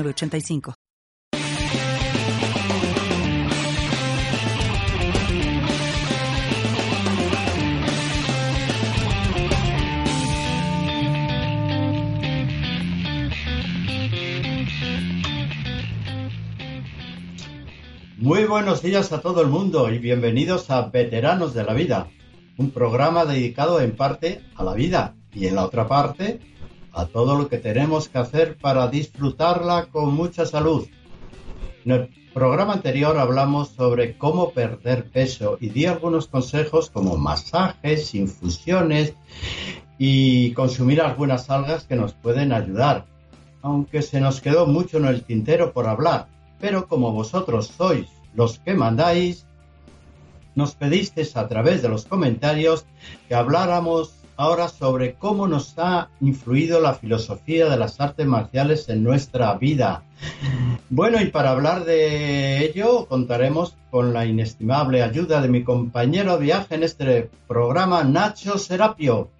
85 Muy buenos días a todo el mundo y bienvenidos a Veteranos de la Vida, un programa dedicado en parte a la vida y en la otra parte a todo lo que tenemos que hacer para disfrutarla con mucha salud. En el programa anterior hablamos sobre cómo perder peso y di algunos consejos como masajes, infusiones y consumir algunas algas que nos pueden ayudar, aunque se nos quedó mucho en el tintero por hablar. Pero como vosotros sois los que mandáis, nos pedisteis a través de los comentarios que habláramos ahora sobre cómo nos ha influido la filosofía de las artes marciales en nuestra vida. Bueno, y para hablar de ello contaremos con la inestimable ayuda de mi compañero de viaje en este programa, Nacho Serapio.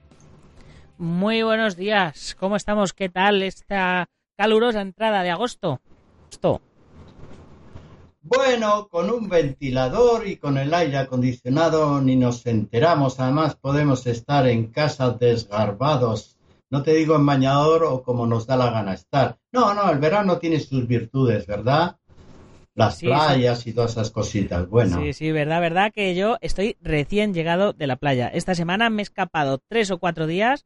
Muy buenos días, ¿cómo estamos? ¿Qué tal esta calurosa entrada de agosto? Esto. Bueno, con un ventilador y con el aire acondicionado ni nos enteramos. Además, podemos estar en casa desgarbados. No te digo en bañador o como nos da la gana estar. No, no, el verano tiene sus virtudes, ¿verdad? Las playas y todas esas cositas. Bueno. Sí, sí, verdad, verdad que yo estoy recién llegado de la playa. Esta semana me he escapado tres o cuatro días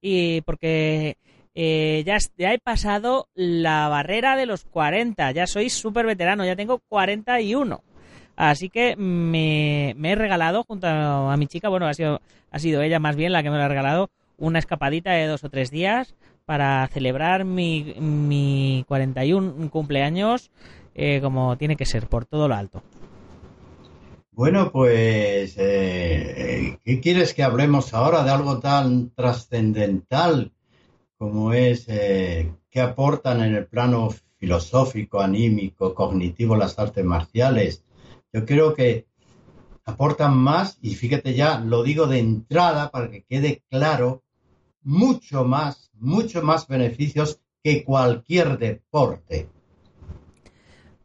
y porque eh, ya, ya, he pasado la barrera de los 40, ya soy súper veterano, ya tengo 41. Así que me, he regalado junto a, mi chica, bueno, ha sido, ha sido ella más bien la que me lo ha regalado, una escapadita de dos o tres días para celebrar mi, mi 41 cumpleaños eh, como tiene que ser, por todo lo alto. Bueno, pues, eh, ¿qué quieres que hablemos ahora de algo tan trascendental como es eh, qué aportan en el plano filosófico, anímico, cognitivo las artes marciales. Yo creo que aportan más, y fíjate ya, lo digo de entrada para que quede claro, mucho más, mucho más beneficios que cualquier deporte.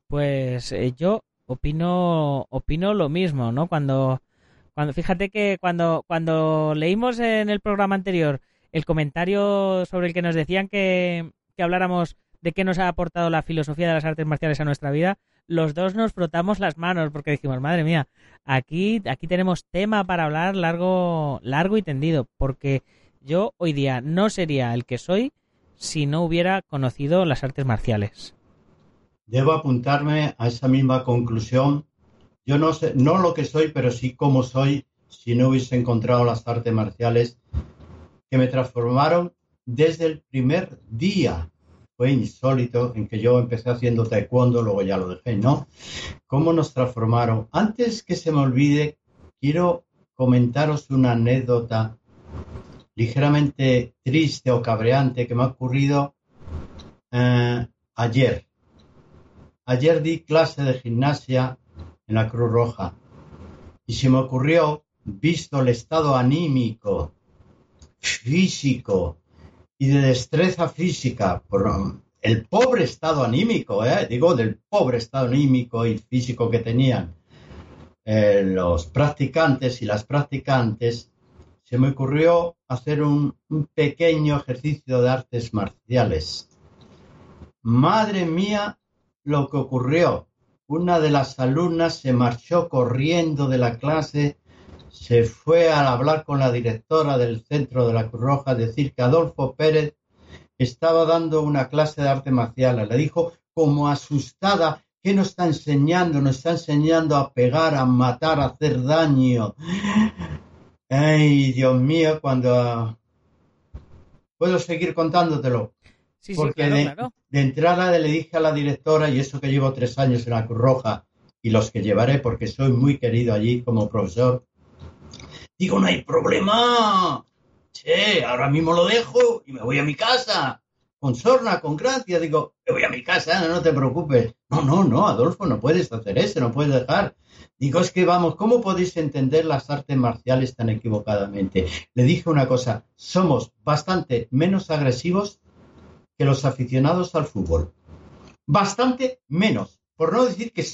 Pues eh, yo opino, opino lo mismo, ¿no? Cuando, cuando, fíjate que cuando, cuando leímos en el programa anterior el comentario sobre el que nos decían que, habláramos de qué nos ha aportado la filosofía de las artes marciales a nuestra vida, los dos nos frotamos las manos porque dijimos, madre mía, aquí, aquí tenemos tema para hablar largo, largo y tendido, porque yo hoy día no sería el que soy si no hubiera conocido las artes marciales. Debo apuntarme a esa misma conclusión. Yo no sé, no lo que soy, pero sí cómo soy si no hubiese encontrado las artes marciales que me transformaron desde el primer día. Fue insólito en que yo empecé haciendo taekwondo, luego ya lo dejé, ¿no? ¿Cómo nos transformaron? Antes que se me olvide, quiero comentaros una anécdota ligeramente triste o cabreante que me ha ocurrido eh, ayer. Ayer di clase de gimnasia en la Cruz Roja y se me ocurrió, visto el estado anímico físico y de destreza física por el pobre estado anímico, ¿eh? digo, del pobre estado anímico y físico que tenían eh, los practicantes y las practicantes, se me ocurrió hacer un, un pequeño ejercicio de artes marciales. Madre mía, lo que ocurrió. Una de las alumnas se marchó corriendo de la clase se fue a hablar con la directora del centro de la Cruz Roja a decir que Adolfo Pérez estaba dando una clase de arte marcial. Le dijo como asustada, ¿qué nos está enseñando? Nos está enseñando a pegar, a matar, a hacer daño. Ay, Dios mío, cuando... ¿Puedo seguir contándotelo? Sí, sí, Porque claro, de, claro. de entrada le dije a la directora, y eso que llevo tres años en la Cruz Roja, y los que llevaré porque soy muy querido allí como profesor, digo, no hay problema. Che, ahora mismo lo dejo y me voy a mi casa. Con sorna, con gracia, digo, me voy a mi casa, no te preocupes. No, no, no, Adolfo, no puedes hacer eso, no puedes dejar. Digo, es que vamos, ¿cómo podéis entender las artes marciales tan equivocadamente? Le dije una cosa, somos bastante menos agresivos que los aficionados al fútbol. Bastante menos, por no decir que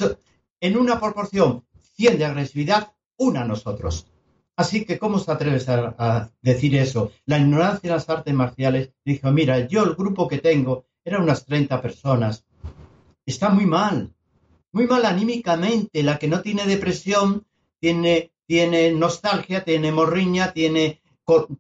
en una proporción 100 de agresividad, una nosotros. Así que, ¿cómo se atreves a, decir eso? La ignorancia en las artes marciales dijo, mira, yo el grupo que tengo eran unas 30 personas. Está muy mal, muy mal anímicamente. La que no tiene depresión tiene, tiene nostalgia, tiene morriña, tiene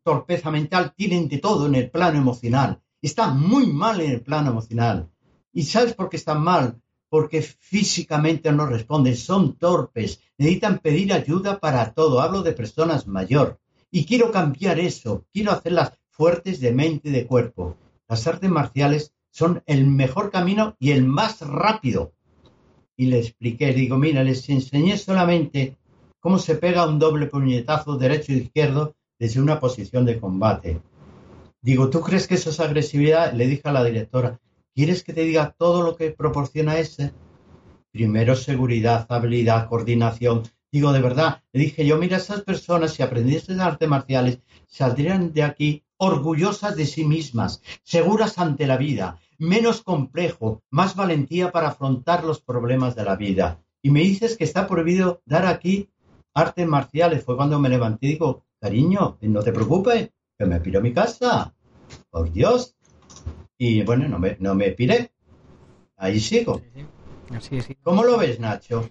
torpeza mental, tienen de todo en el plano emocional. Está muy mal en el plano emocional. ¿Y sabes por qué están mal? Porque físicamente no responden, son torpes, necesitan pedir ayuda para todo. Hablo de personas mayor. Y quiero cambiar eso, quiero hacerlas fuertes de mente y de cuerpo. Las artes marciales son el mejor camino y el más rápido. Y le expliqué, digo, mira, les enseñé solamente cómo se pega un doble puñetazo derecho e izquierdo desde una posición de combate. Digo, ¿tú crees que eso es agresividad? Le dije a la directora, ¿quieres que te diga todo lo que proporciona ese? Primero seguridad, habilidad, coordinación. Digo, de verdad, le dije yo, mira, esas personas, si aprendiesen artes marciales, saldrían de aquí orgullosas de sí mismas, seguras ante la vida, menos complejo, más valentía para afrontar los problemas de la vida. Y me dices que está prohibido dar aquí artes marciales. Fue cuando me levanté y digo, cariño, no te preocupes, que me piro mi casa. Por Dios. Y bueno, no me, no me piré. Ahí sigo. Sí, sí. Así, sí. ¿Cómo lo ves, Nacho?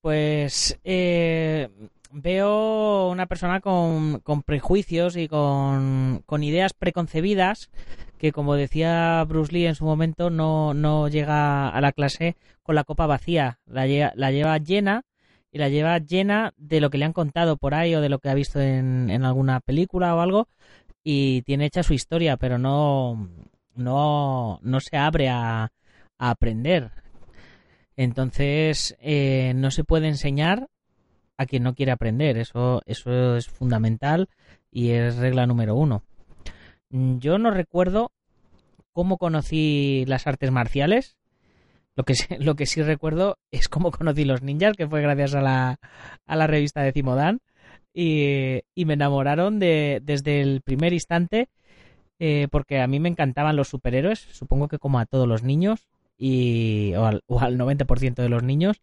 Pues eh, veo una persona con, con prejuicios y con, con ideas preconcebidas que, como decía Bruce Lee en su momento, no, no llega a la clase con la copa vacía, la, lle- la lleva llena y la lleva llena de lo que le han contado por ahí o de lo que ha visto en, en alguna película o algo y tiene hecha su historia, pero no, no, no se abre a, a aprender. Entonces, eh, no se puede enseñar a quien no quiere aprender. Eso, eso es fundamental y es regla número uno. Mm, Yo no recuerdo cómo conocí las artes marciales. Lo que, lo que sí recuerdo es cómo conocí los ninjas, que fue gracias a la, a la revista de Cimodan. Y, y me enamoraron de, desde el primer instante, eh, porque a mí me encantaban los superhéroes, supongo que como a todos los niños, y, o, al, o al 90% de los niños.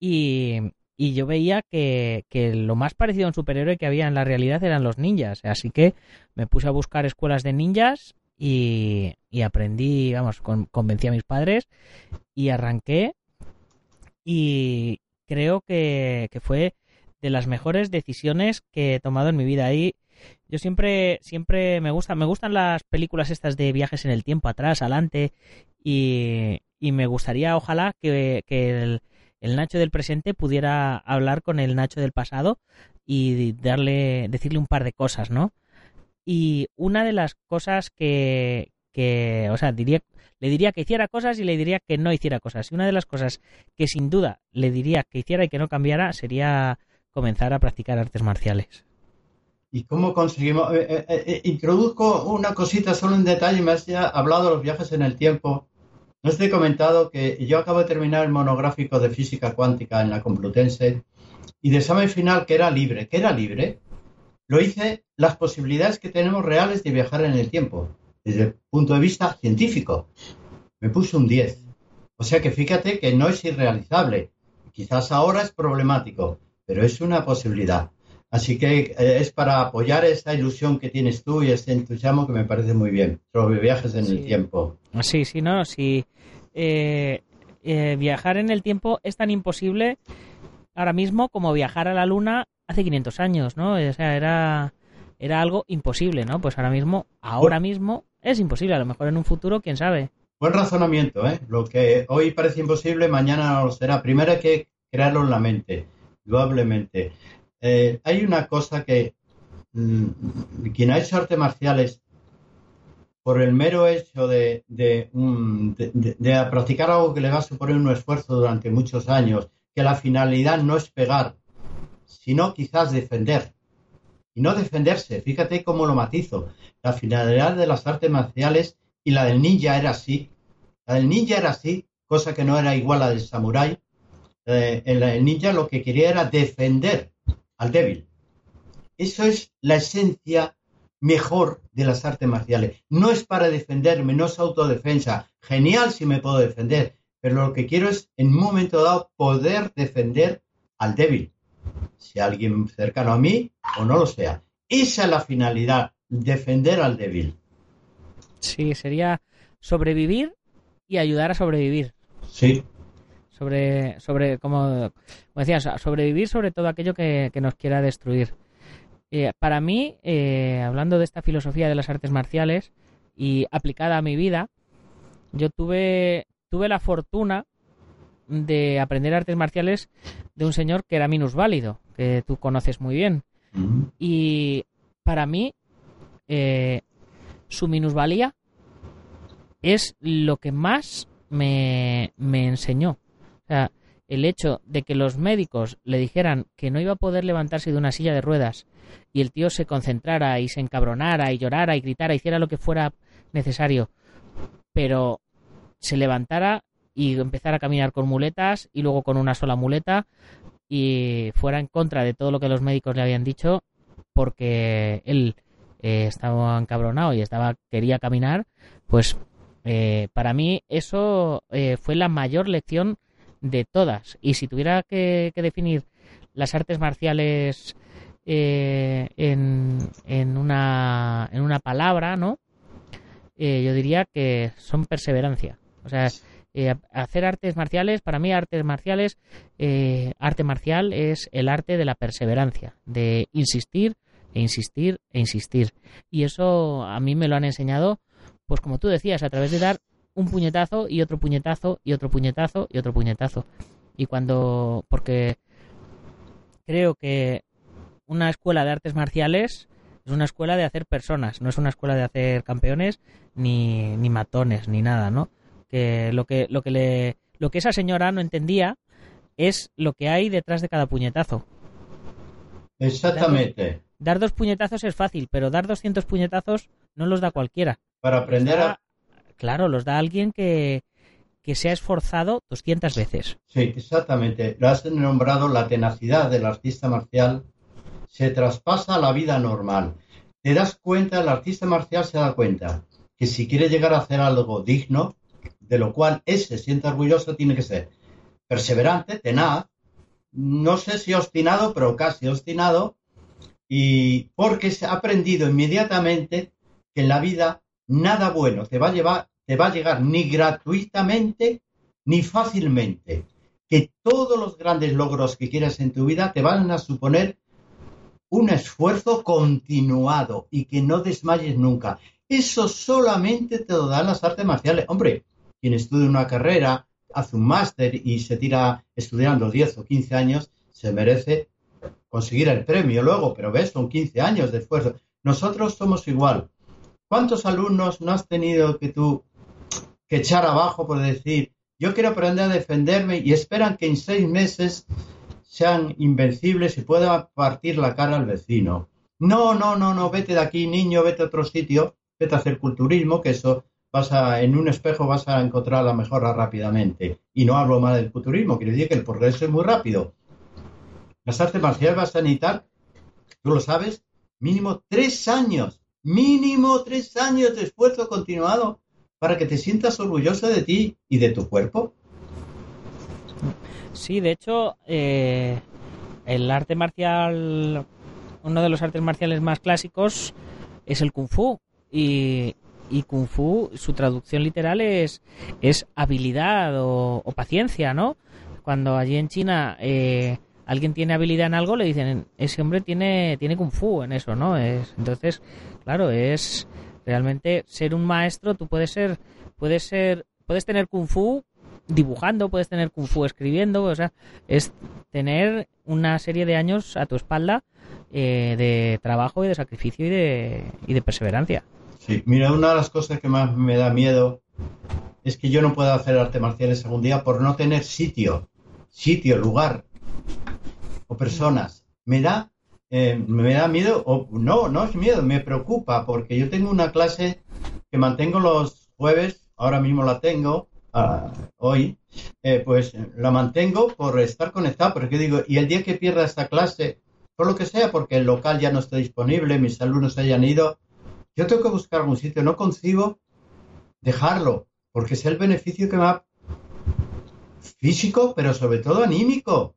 Y, yo veía que, lo más parecido a un superhéroe que había en la realidad eran los ninjas. Así que me puse a buscar escuelas de ninjas y, y aprendí, vamos, con- convencí a mis padres y arranqué. Y creo que, que fue de las mejores decisiones que he tomado en mi vida. Ahí yo siempre, siempre me gusta, me gustan las películas estas de viajes en el tiempo, atrás, adelante, y, y me gustaría, ojalá, que, que el, Nacho del presente pudiera hablar con el Nacho del pasado y darle, decirle un par de cosas, ¿no? Y una de las cosas que, que o sea, diría, le diría que hiciera cosas y le diría que no hiciera cosas. Y una de las cosas que sin duda le diría que hiciera y que no cambiara sería comenzar a practicar artes marciales. ¿Y cómo conseguimos? eh, eh, eh, introduzco una cosita solo en detalle. Me has ya hablado de los viajes en el tiempo. No te he comentado que yo acabo de terminar el monográfico de física cuántica en la Complutense y de examen final que era libre. ¿Qué era libre? Lo hice las posibilidades que tenemos reales de viajar en el tiempo, desde el punto de vista científico. Me puse un 10. O sea que fíjate que no es irrealizable. Quizás ahora es problemático, pero es una posibilidad. Así que eh, es para apoyar esa ilusión que tienes tú y ese entusiasmo que me parece muy bien sobre viajes en Sí. el tiempo. Sí, sí, no, sí. Eh, eh, viajar en el tiempo es tan imposible ahora mismo como viajar a la luna hace 500 años, ¿no? O sea, era, era algo imposible, ¿no? Pues ahora mismo, ahora mismo, es imposible. A lo mejor en un futuro, quién sabe. Buen razonamiento, ¿eh? Lo que hoy parece imposible, mañana no lo será. Primero hay que crearlo en la mente, indudablemente. Eh, hay una cosa que mm, quien ha hecho artes marciales por el mero hecho de, de, practicar algo que le va a suponer un esfuerzo durante muchos años, que la finalidad no es pegar, sino quizás defender. Y no defenderse, fíjate cómo lo matizo. La finalidad de las artes marciales y la del ninja era así. La del ninja era así, cosa que no era igual a la del samurái. Eh, el ninja lo que quería era defender al débil. Eso es la esencia mejor de las artes marciales. No es para defenderme, no es autodefensa. Genial si me puedo defender, pero lo que quiero es en un momento dado poder defender al débil, Si alguien cercano a mí o no lo sea. Esa es la finalidad, defender al débil. Sí, sería sobrevivir y ayudar a sobrevivir. Sí. Sobre, sobre como, decías, sobrevivir sobre todo aquello que nos quiera destruir. Eh, para mí, eh, hablando de esta filosofía de las artes marciales y aplicada a mi vida, yo tuve, tuve la fortuna de aprender artes marciales de un señor que era minusválido, que tú conoces muy bien. Y para mí, eh, su minusvalía es lo que más me, me enseñó. O sea, el hecho de que los médicos le dijeran que no iba a poder levantarse de una silla de ruedas y el tío se concentrara y se encabronara y llorara y gritara, hiciera lo que fuera necesario, pero se levantara y empezara a caminar con muletas y luego con una sola muleta y fuera en contra de todo lo que los médicos le habían dicho porque él eh, estaba encabronado y estaba quería caminar, pues eh, para mí eso eh, fue la mayor lección de todas. Y si tuviera que, definir las artes marciales eh, en, en, una, en una palabra, ¿no? Eh, yo diría que son perseverancia. O sea, eh, hacer artes marciales, para mí artes marciales, arte marcial es el arte de la perseverancia, de insistir e insistir e insistir. Y eso a mí me lo han enseñado, pues como tú decías, a través de dar un puñetazo y otro puñetazo y otro puñetazo y otro puñetazo. Y cuando, porque creo que una escuela de artes marciales es una escuela de hacer personas, no es una escuela de hacer campeones ni, ni matones ni nada, ¿no? Que lo que lo que le lo que esa señora no entendía es lo que hay detrás de cada puñetazo. Exactamente. Dar, dos puñetazos es fácil, pero dar 200 puñetazos no los da cualquiera. Para aprender a Claro, los da alguien que, se ha esforzado 200 veces. Sí, exactamente. Lo has nombrado la tenacidad del artista marcial se traspasa a la vida normal. Te das cuenta, el artista marcial se da cuenta que si quiere llegar a hacer algo digno, de lo cual él se siente orgulloso, tiene que ser perseverante, tenaz, no sé si obstinado, pero casi obstinado, y porque se ha aprendido inmediatamente que en la vida nada bueno te va a llevar, te va a llegar ni gratuitamente ni fácilmente. Que todos los grandes logros que quieras en tu vida te van a suponer un esfuerzo continuado y que no desmayes nunca. Eso solamente te lo dan las artes marciales. Hombre, quien estudia una carrera, hace un máster y se tira estudiando 10 o 15 años, se merece conseguir el premio luego, pero ves, son 15 años de esfuerzo. Nosotros somos igual. ¿Cuántos alumnos no has tenido que tú que echar abajo por decir, yo quiero aprender a defenderme y esperan que en seis meses sean invencibles y puedan partir la cara al vecino? No, no, no, no, vete de aquí, niño, vete a otro sitio, vete a hacer culturismo, que eso vas a, en un espejo vas a encontrar la mejora rápidamente. Y no hablo mal del culturismo, quiero decir que el progreso es muy rápido. Las artes marciales vas a necesitar, tú lo sabes, mínimo tres años mínimo tres años de esfuerzo continuado para que te sientas orgulloso de ti y de tu cuerpo. Sí, de hecho, eh, el arte marcial, uno de los artes marciales más clásicos es el kung fu. Y, kung fu, su traducción literal es, es habilidad o, paciencia, ¿no? Cuando allí en China eh, alguien tiene habilidad en algo, le dicen, ese hombre tiene, tiene kung fu en eso, ¿no? Es, entonces, claro, es realmente ser un maestro, tú puedes ser, puedes ser, puedes tener kung fu dibujando, puedes tener kung fu escribiendo, o sea, es tener una serie de años a tu espalda eh, de trabajo y de sacrificio y de, y de perseverancia. Sí, mira, una de las cosas que más me da miedo es que yo no pueda hacer artes marciales algún día por no tener sitio, sitio, lugar personas. Me da, eh, me da miedo, o no, no es miedo, me preocupa porque yo tengo una clase que mantengo los jueves, ahora mismo la tengo, ah, hoy, eh, pues la mantengo por estar conectado, porque digo, y el día que pierda esta clase, por lo que sea, porque el local ya no está disponible, mis alumnos hayan ido, yo tengo que buscar algún sitio, no concibo dejarlo, porque es el beneficio que me da físico, pero sobre todo anímico.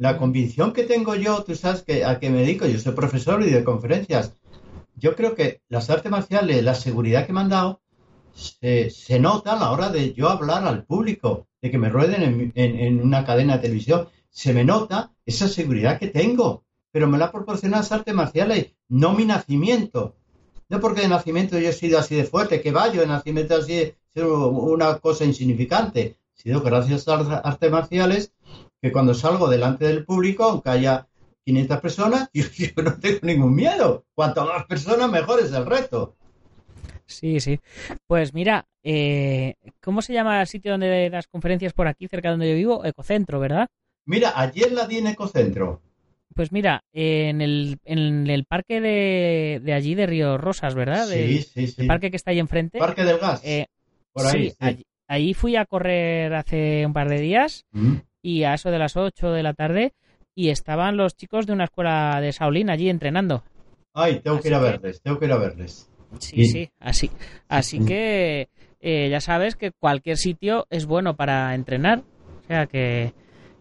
La convicción que tengo yo, tú sabes que a qué me dedico, yo soy profesor y de conferencias. Yo creo que las artes marciales, la seguridad que me han dado, se, nota a la hora de yo hablar al público, de que me rueden en, una cadena de televisión. Se me nota esa seguridad que tengo, pero me la proporcionan las artes marciales, no mi nacimiento. No porque de nacimiento yo he sido así de fuerte, que vaya, de nacimiento así sido una cosa insignificante. Ha sido gracias a las artes marciales que cuando salgo delante del público, aunque haya 500 personas, yo, yo no tengo ningún miedo. Cuanto más personas, mejor es el reto. Sí, sí. Pues mira, eh, ¿cómo se llama el sitio donde das conferencias por aquí, cerca de donde yo vivo? Ecocentro, ¿verdad? Mira, ayer la di en Ecocentro. Pues mira, en el, en el parque de, de allí de Río Rosas, ¿verdad? Sí, Del- sí, sí. El parque que está ahí enfrente. Parque del Gas. Eh, por ahí. sí, sí. allí, fui a correr hace un par de días Mm. Y a eso de las 8 de la tarde y estaban los chicos de una escuela de Shaolin allí entrenando. Ay, tengo que ir a verles, tengo que ir a verles. Sí, sí, así. Así que eh, ya sabes que cualquier sitio es bueno para entrenar. O sea que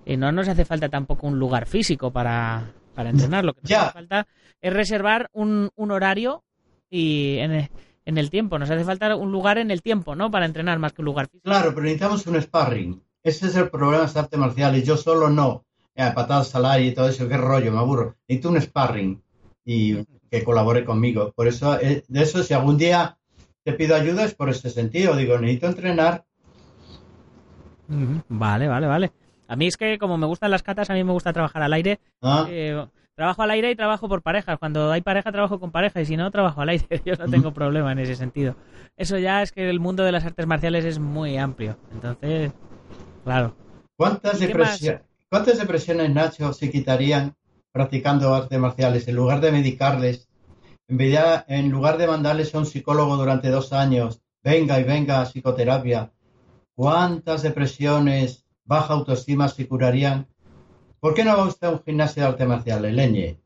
eh, no nos hace falta tampoco un lugar físico para, para entrenar. Lo que nos Ya. hace falta es reservar un, un horario y en el, en el tiempo. Nos hace falta un lugar en el tiempo, ¿no? Para entrenar más que un lugar físico. Claro, pero necesitamos un sparring. Ese es el problema de las artes marciales. Yo solo no. Eh, patadas al aire y todo eso, qué rollo, me aburro. Necesito un sparring y que colabore conmigo. Por eso, eh, de eso, si algún día te pido ayuda es por ese sentido. Digo, necesito entrenar. Vale, vale, vale. A mí es que como me gustan las catas, a mí me gusta trabajar al aire. ¿ah? Eh, trabajo al aire y trabajo por parejas. Cuando hay pareja, trabajo con pareja y si no, trabajo al aire. Yo no tengo problema en ese sentido. Eso ya es que el mundo de las artes marciales es muy amplio. Entonces, claro. ¿Cuántas, ¿Y qué depresi- ¿Cuántas depresiones, Nacho, se quitarían practicando artes marciales en lugar de medicarles? En, vez de- en lugar de mandarles a un psicólogo durante dos años, venga y venga a psicoterapia, ¿cuántas depresiones, baja autoestima se curarían? ¿Por qué no va usted a un gimnasio de artes marciales, Leñe?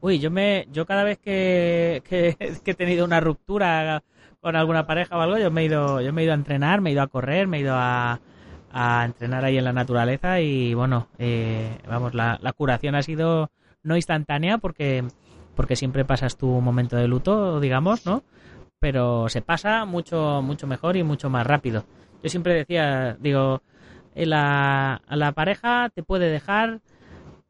Uy, yo me, yo cada vez que, que, que he tenido una ruptura con alguna pareja o algo, yo me he ido, yo me he ido a entrenar, me he ido a correr, me he ido a, a entrenar ahí en la naturaleza y bueno, eh, vamos, la, la curación ha sido no instantánea porque, porque siempre pasas tu momento de luto, digamos, ¿no? Pero se pasa mucho, mucho mejor y mucho más rápido. Yo siempre decía, digo, eh, la, la pareja te puede dejar,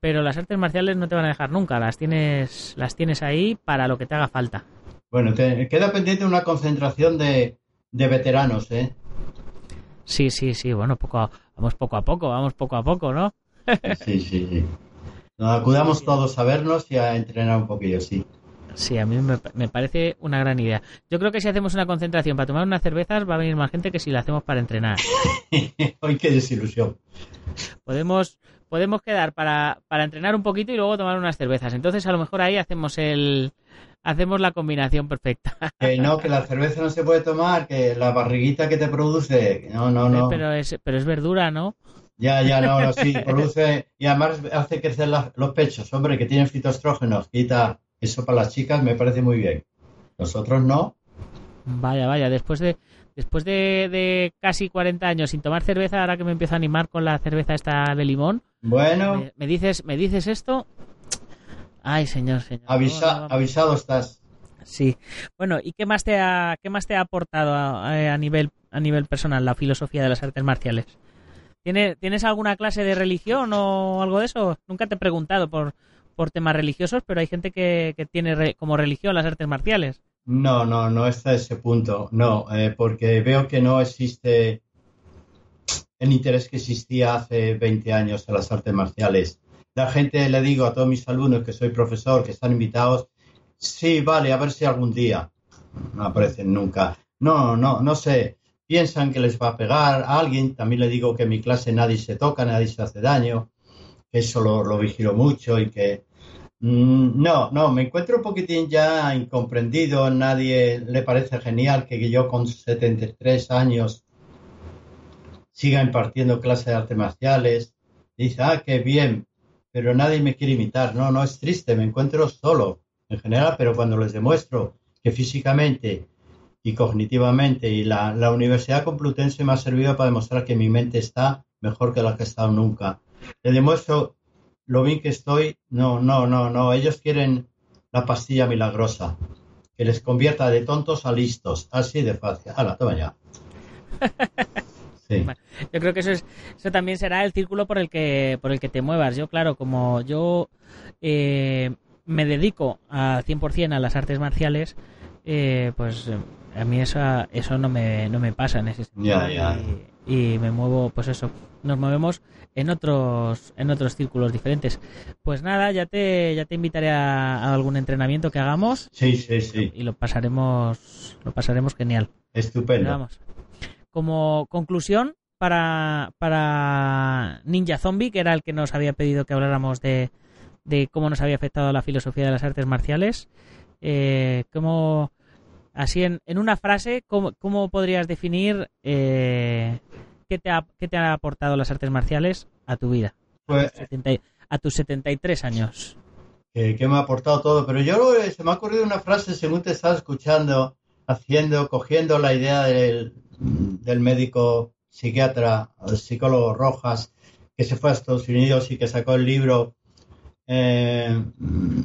pero las artes marciales no te van a dejar nunca, las tienes, las tienes ahí para lo que te haga falta. Bueno, queda pendiente una concentración de, de veteranos, ¿eh? Sí, sí, sí, bueno, poco a- vamos poco a poco, vamos poco a poco, ¿no? Sí, sí, sí. Nos acudamos todos a vernos y a entrenar un poquillo, sí. Sí, a mí me, me parece una gran idea. Yo creo que si hacemos una concentración para tomar unas cervezas va a venir más gente que si la hacemos para entrenar. Hoy qué desilusión. Podemos, podemos quedar para, para entrenar un poquito y luego tomar unas cervezas. Entonces a lo mejor ahí hacemos el hacemos la combinación perfecta. Que no, que la cerveza no se puede tomar, que la barriguita que te produce, no, no, no. Pero es, pero es verdura, ¿no? Ya, ya, no, no, sí, produce y además hace crecer la- los pechos, hombre, que tienen fitoestrógenos, quita eso para las chicas, me parece muy bien. Nosotros no. Vaya, vaya, después de después de, de casi 40 años sin tomar cerveza, ahora que me empiezo a animar con la cerveza esta de limón, Bueno, me, me dices me dices esto. Ay, señor, señor. avisa- avisado estás. Sí. Bueno, ¿y qué más te ha qué más te ha aportado a, a nivel a nivel personal la filosofía de las artes marciales? ¿Tienes, ¿Tienes alguna clase de religión o algo de eso? Nunca te he preguntado por, por temas religiosos, pero hay gente que, que tiene re- como religión las artes marciales. No, no, no está ese punto, no, eh, porque veo que no existe el interés que existía hace 20 años a las artes marciales. La gente, le digo a todos mis alumnos que soy profesor, que están invitados, sí, vale, a ver si algún día. no aparecen nunca. No, no, no sé. Piensan que les va a pegar a alguien. También le digo que en mi clase nadie se toca, nadie se hace daño. Eso lo, lo vigilo mucho y que mm, no, no, me encuentro un poquitín ya incomprendido. Nadie le parece genial que yo con 73 años siga impartiendo clases de artes marciales. Dice, ah, qué bien, pero nadie me quiere imitar. No, no es triste, me encuentro solo en general, pero cuando les demuestro que físicamente y cognitivamente y la, la Universidad Complutense me ha servido para demostrar que mi mente está mejor que la que ha estado nunca. Le demuestro lo bien que estoy. No, no, no, no. Ellos quieren la pastilla milagrosa que les convierta de tontos a listos. Así de fácil. Hala, toma ya. yo creo que eso es, eso también será el círculo por el que, por el que te muevas. Yo, claro, como yo eh, me dedico al 100% a las artes marciales, eh, pues eh, a mí eso, eso no me, no me pasa en ese sentido. Y, me muevo, pues eso, nos movemos en otros, en otros círculos diferentes. Pues nada, ya te, ya te invitaré a, algún entrenamiento que hagamos. Sí, sí, sí. Y lo pasaremos, lo pasaremos genial. Estupendo. Vamos como conclusión para, para Ninja Zombie, que era el que nos había pedido que habláramos de, de cómo nos había afectado la filosofía de las artes marciales. Eh, ¿cómo, así en, en una frase, ¿cómo, cómo podrías definir eh, qué, te ha, qué te han aportado las artes marciales a tu vida? Pues, a tus 73 años. Que, me ha aportado todo, pero yo se me ha ocurrido una frase según te estaba escuchando, haciendo, cogiendo la idea del, del médico psiquiatra, el psicólogo Rojas, que se fue a Estados Unidos y que sacó el libro eh,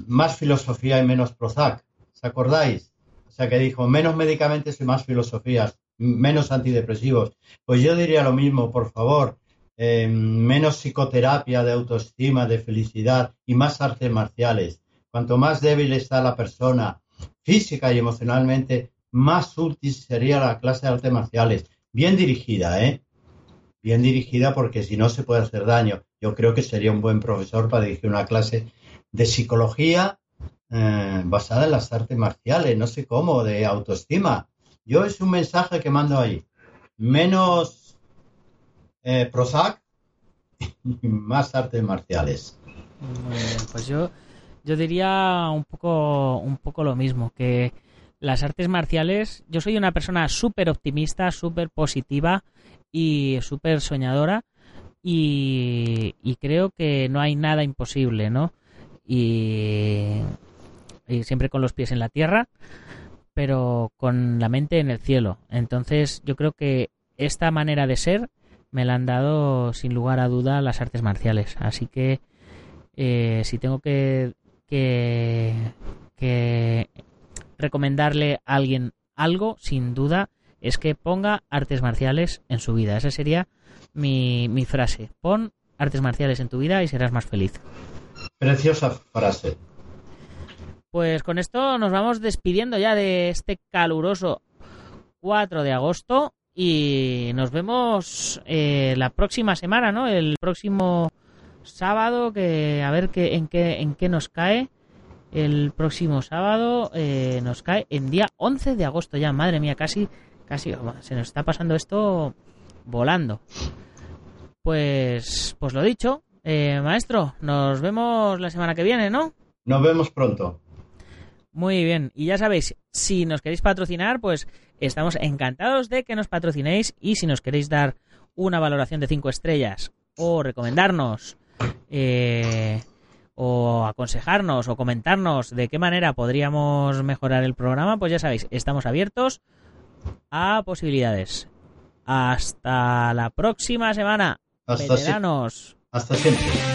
Más filosofía y menos Prozac. ¿Os acordáis? O sea, que dijo menos medicamentos y más filosofías, menos antidepresivos. Pues yo diría lo mismo, por favor. Eh, menos psicoterapia de autoestima, de felicidad y más artes marciales. Cuanto más débil está la persona física y emocionalmente, más útil sería la clase de artes marciales. Bien dirigida, ¿eh? Bien dirigida porque si no se puede hacer daño. Yo creo que sería un buen profesor para dirigir una clase de psicología eh, basada en las artes marciales, no sé cómo, de autoestima. Yo es un mensaje que mando ahí. Menos eh, Prozac y más artes marciales. pues yo, yo diría un poco, un poco lo mismo, que las artes marciales, yo soy una persona súper optimista, súper positiva y súper soñadora y, creo que no hay nada imposible, ¿no? Y, siempre con los pies en la tierra, pero con la mente en el cielo. Entonces yo creo que esta manera de ser me la han dado sin lugar a duda las artes marciales. Así que eh, si tengo que, que, que recomendarle a alguien algo, sin duda, es que ponga artes marciales en su vida. Esa sería mi, mi frase. Pon artes marciales en tu vida y serás más feliz. Preciosa frase. Pues con esto nos vamos despidiendo ya de este caluroso 4 de agosto y nos vemos eh, la próxima semana, ¿no? El próximo sábado que a ver qué en qué en qué nos cae el próximo sábado eh, nos cae en día 11 de agosto ya. Madre mía, casi, casi se nos está pasando esto volando. Pues, pues lo dicho, eh, maestro, nos vemos la semana que viene, ¿no? Nos vemos pronto. Muy bien, y ya sabéis, si nos queréis patrocinar, pues estamos encantados de que nos patrocinéis y si nos queréis dar una valoración de 5 estrellas o recomendarnos eh, o aconsejarnos o comentarnos de qué manera podríamos mejorar el programa, pues ya sabéis, estamos abiertos a posibilidades. Hasta la próxima semana. Hasta hasta siempre.